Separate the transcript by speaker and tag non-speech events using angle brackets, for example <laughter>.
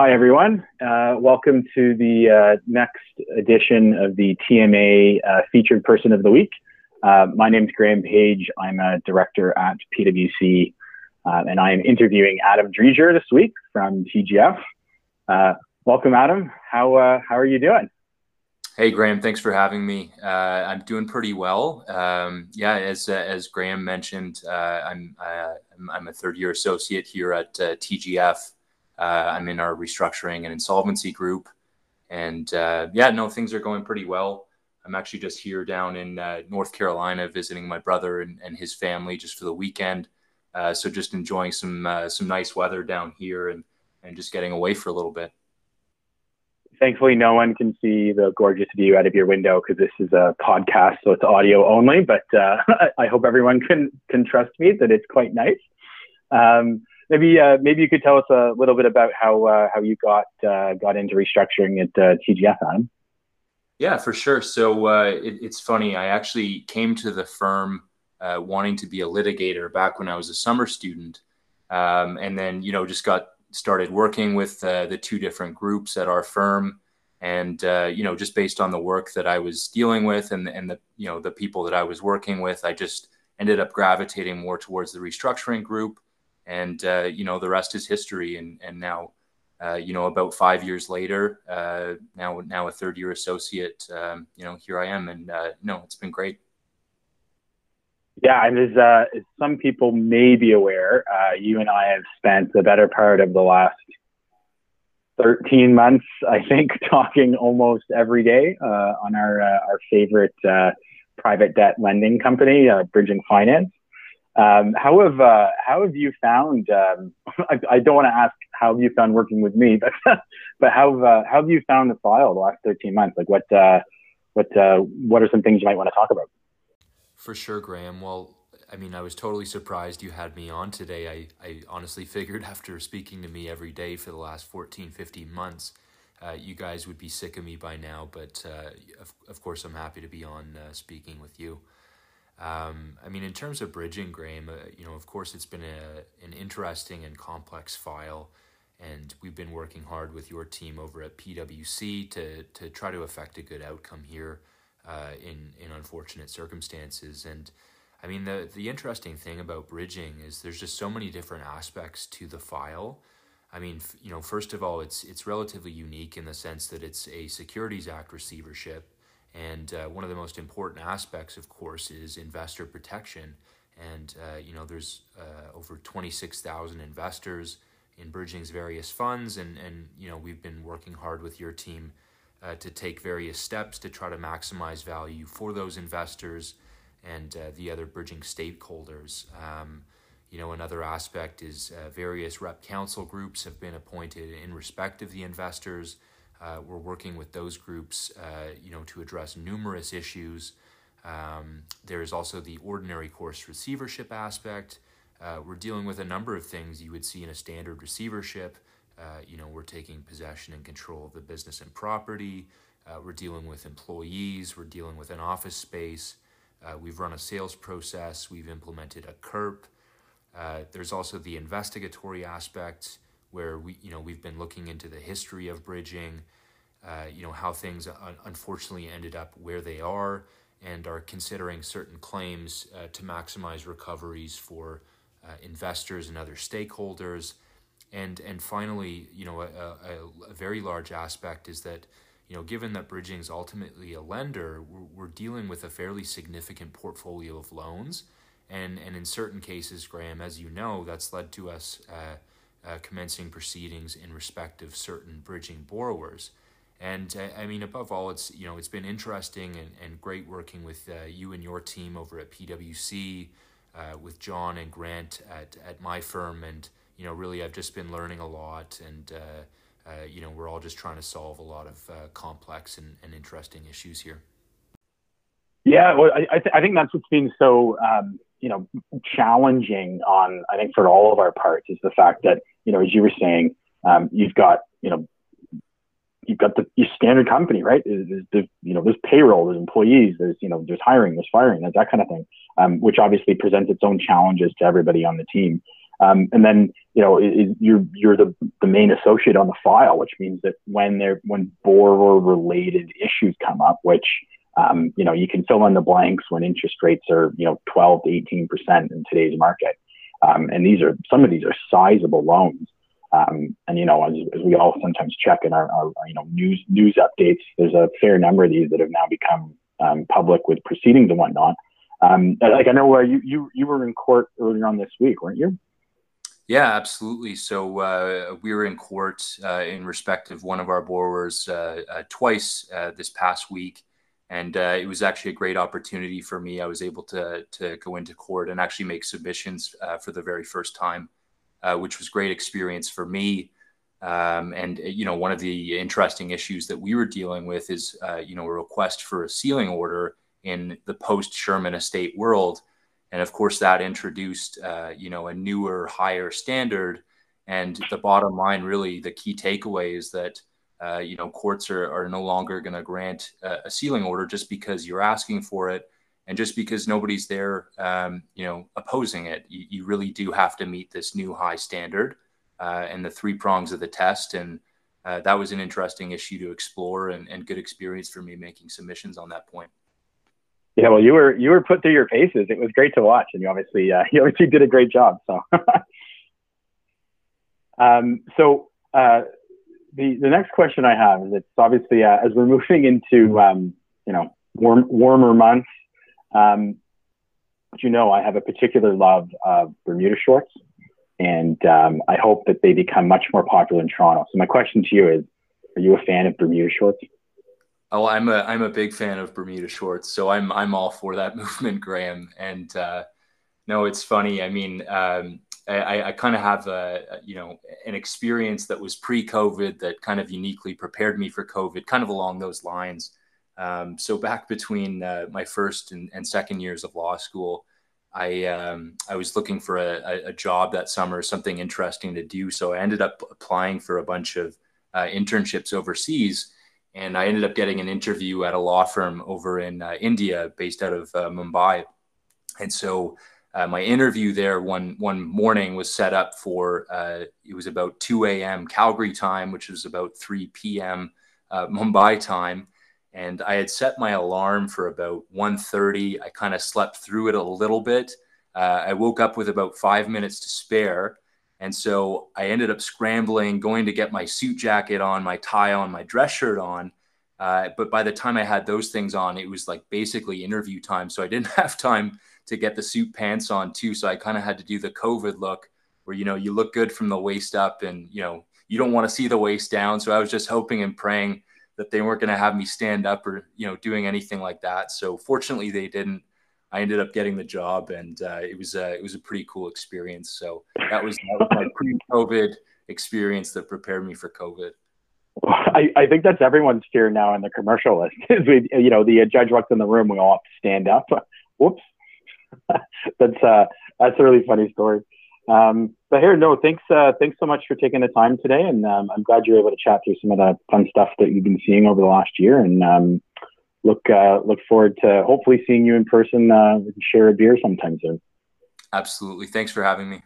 Speaker 1: Hi, everyone. Uh, welcome to the uh, next edition of the TMA uh, Featured Person of the Week. Uh, my name is Graham Page. I'm a director at PwC, uh, and I am interviewing Adam Driedger this week from TGF. Uh, welcome, Adam. How, how are you doing?
Speaker 2: Hey, Graham. Thanks for having me. I'm doing pretty well. Um, yeah, as, as Graham mentioned, I'm, I'm a third year associate here at TGF. Uh, I'm in our restructuring and insolvency group. And uh, yeah, no, things are going pretty well. I'm actually just here down in uh, North Carolina visiting my brother and, and, his family just for the weekend. Uh, so just enjoying some uh, some nice weather down here and, and just getting away for a little bit.
Speaker 1: Thankfully, no one can see the gorgeous view out of your window because this is a podcast, so it's audio only. But uh, <laughs> I hope everyone can can trust me that it's quite nice. Um, maybe uh, maybe you could tell us a little bit about how uh, how you got uh, got into restructuring at uh, TGF, Adam.
Speaker 2: Yeah, for sure. So uh, it, it's funny. I actually came to the firm uh, wanting to be a litigator back when I was a summer student, um, and then you know just got started working with the two different groups at our firm. And you know, just based on the work that I was dealing with and and the you know the people that I was working with, I just ended up gravitating more towards the restructuring group and uh, you know the rest is history. And and now, uh, you know, about five years later, uh, now now a third year associate, um, you know, here I am, and uh, no, it's been great.
Speaker 1: Yeah, and as, uh, as some people may be aware, uh, you and I have spent the better part of the last 13 months, I think, <laughs> talking almost every day on our our favorite private debt lending company, Bridging Finance. Um, how have uh, how have you found? Um, <laughs> I, I, don't want to ask how have you found working with me, <laughs> but but how have, uh, how have you found the file the last thirteen months? Like what uh, what uh, what are some things you might want to talk about?
Speaker 2: For sure, Graham. Well, I mean, I was totally surprised you had me on today. I, I honestly <laughs> figured after speaking to me every day for the last 14, 15 months, uh, you guys would be sick of me by now. But uh, of, of course, I'm happy to be on speaking with you. Um, I mean, in terms of bridging, Graham, uh, you know, of course, it's been a, an interesting and complex file, and we've been working hard with your team over at PwC to to try to affect a good outcome here uh, in in unfortunate circumstances. And I mean, the the interesting thing about bridging is there's just so many different aspects to the file. I mean, you know, first of all, it's it's relatively unique in the sense that it's a Securities Act receivership and uh, one of the most important aspects, of course, is investor protection. And uh, you know, there's uh, over 26,000 investors in Bridging's various funds, and and you know, we've been working hard with your team uh, to take various steps to try to maximize value for those investors and uh, the other Bridging stakeholders. Um, you know, another aspect is uh, various rep counsel groups have been appointed in respect of the investors. Uh, we're working with those groups, uh, you know, to address numerous issues. Um, there is also the ordinary course receivership aspect. Uh, we're dealing with a number of things you would see in a standard receivership. Uh, you know, we're taking possession and control of the business and property. Uh, we're dealing with employees. We're dealing with an office space. Uh, we've run a sales process. We've implemented a KERP. there's also the investigatory aspect where we you know we've been looking into the history of bridging, uh, you know how things un- unfortunately ended up where they are, and are considering certain claims uh, to maximize recoveries for uh, investors and other stakeholders, and and finally you know a, a, a, very large aspect is that. You know, given that bridging is ultimately a lender, we're, we're dealing with a fairly significant portfolio of loans, and and in certain cases, Graham, as you know, that's led to us uh, uh, commencing proceedings in respect of certain bridging borrowers. And uh, I mean, above all, it's you know it's been interesting and, and great working with uh, you and your team over at PwC, uh, with John and Grant at, at my firm, and you know really I've just been learning a lot, and uh, uh, you know we're all just trying to solve a lot of complex and, and interesting issues here.
Speaker 1: Yeah, well, I, I, th- I think that's what's been so um, you know challenging on I think for all of our parts is the fact that you know as you were saying um, you've got you know you've got the your standard company right? There's, there's, you know there's payroll there's employees there's you know there's hiring there's firing there's that kind of thing um, which obviously presents its own challenges to everybody on the team. Um, and then, you know, it, it, you're, you're the, the main associate on the file, which means that when there, when borrower related issues come up, which, um, you know, you can fill in the blanks when interest rates are, you know, 12 to 18% in today's market. Um, and these are, some of these are sizable loans. Um, and you know, as, as, we all sometimes check in our, our, you know news news updates, there's a fair number of these that have now become um, public with proceedings and whatnot. Um, like I know uh, you you you were in court earlier on this week, weren't you?
Speaker 3: Yeah, absolutely. So uh, we were in court uh, in respect of one of our borrowers uh, uh, twice uh, this past week, and uh, it was actually a great opportunity for me. I was able to to go into court and actually make submissions uh, for the very first time, uh, which was great experience for me. Um, and you know, one of the interesting issues that we were dealing with is you know a request for a sealing order in the post Sherman estate world. And of course, that introduced, uh, you know, a newer, higher standard. And the bottom line, really, the key takeaway is that, uh, you know, courts are, are no longer going to grant a, a, sealing order just because you're asking for it, and just because nobody's there, um, you know, opposing it. You, you, really do have to meet this new high standard uh, and the three prongs of the test. And uh, that was an interesting issue to explore and, and good experience for me making submissions on that point.
Speaker 1: Yeah, well, you were you were put through your paces. It was great to watch, and you obviously uh, <laughs> you obviously did a great job. So, <laughs> um, so uh, the the next question I have is it's obviously uh, as we're <laughs> moving into um, you know warm, warmer months. Um, you know, I have a particular love of Bermuda shorts, and um, I hope that they become much more popular in Toronto. So my question to you is: Are you a fan of Bermuda shorts?
Speaker 3: Oh, I'm a I'm a big fan of Bermuda shorts, so I'm I'm all for that <laughs> movement, Graham. And uh, no, it's funny. I mean, um, I, I kind of have a you know an experience that was pre-COVID that kind of uniquely prepared me for COVID, kind of along those lines. Um, so back between uh, my first and, and, second years of law school, I um, I was looking for a, a, job that summer, something interesting to do. So I ended up applying for a bunch of uh, internships overseas and I ended up getting an interview at a law firm over in uh, India, based out of uh, Mumbai. And so uh, my interview there one one morning was set up for uh, it was about 2 a.m. Calgary time, which was about 3 p.m. Uh, Mumbai time. And I had set my alarm for about 1.30. I kind of slept through it a little bit. Uh, I woke up with about five minutes to spare. And so I ended up scrambling, going to get my suit jacket on, my tie on, my dress shirt on. Uh, but by the time I had those things on, it was like basically interview time. So I didn't <laughs> have time to get the suit pants on too. So I kind of had to do the COVID look where, you know, you look good from the waist up and, you know, you don't want to see the waist down. So I was just hoping and praying that they weren't going to have me stand up or, you know, doing anything like that. So fortunately they didn't. I ended up getting the job, and uh, it was a, it was a pretty cool experience. So that was, that was my pre-COVID experience that prepared me for COVID.
Speaker 1: I, I think that's everyone's fear now in the commercial list. <laughs> Is we, you know, the judge walks in the room, we all have to stand up. <laughs> Whoops, <laughs> that's uh, that's a really funny story. Um, but here, no, thanks, uh, thanks so much for taking the time today, and um, I'm glad you're able to chat through some of the fun stuff that you've been seeing over the last year. And um, look uh, look forward to hopefully seeing you in person. Uh, share a beer sometime soon.
Speaker 3: Absolutely. Thanks for having me.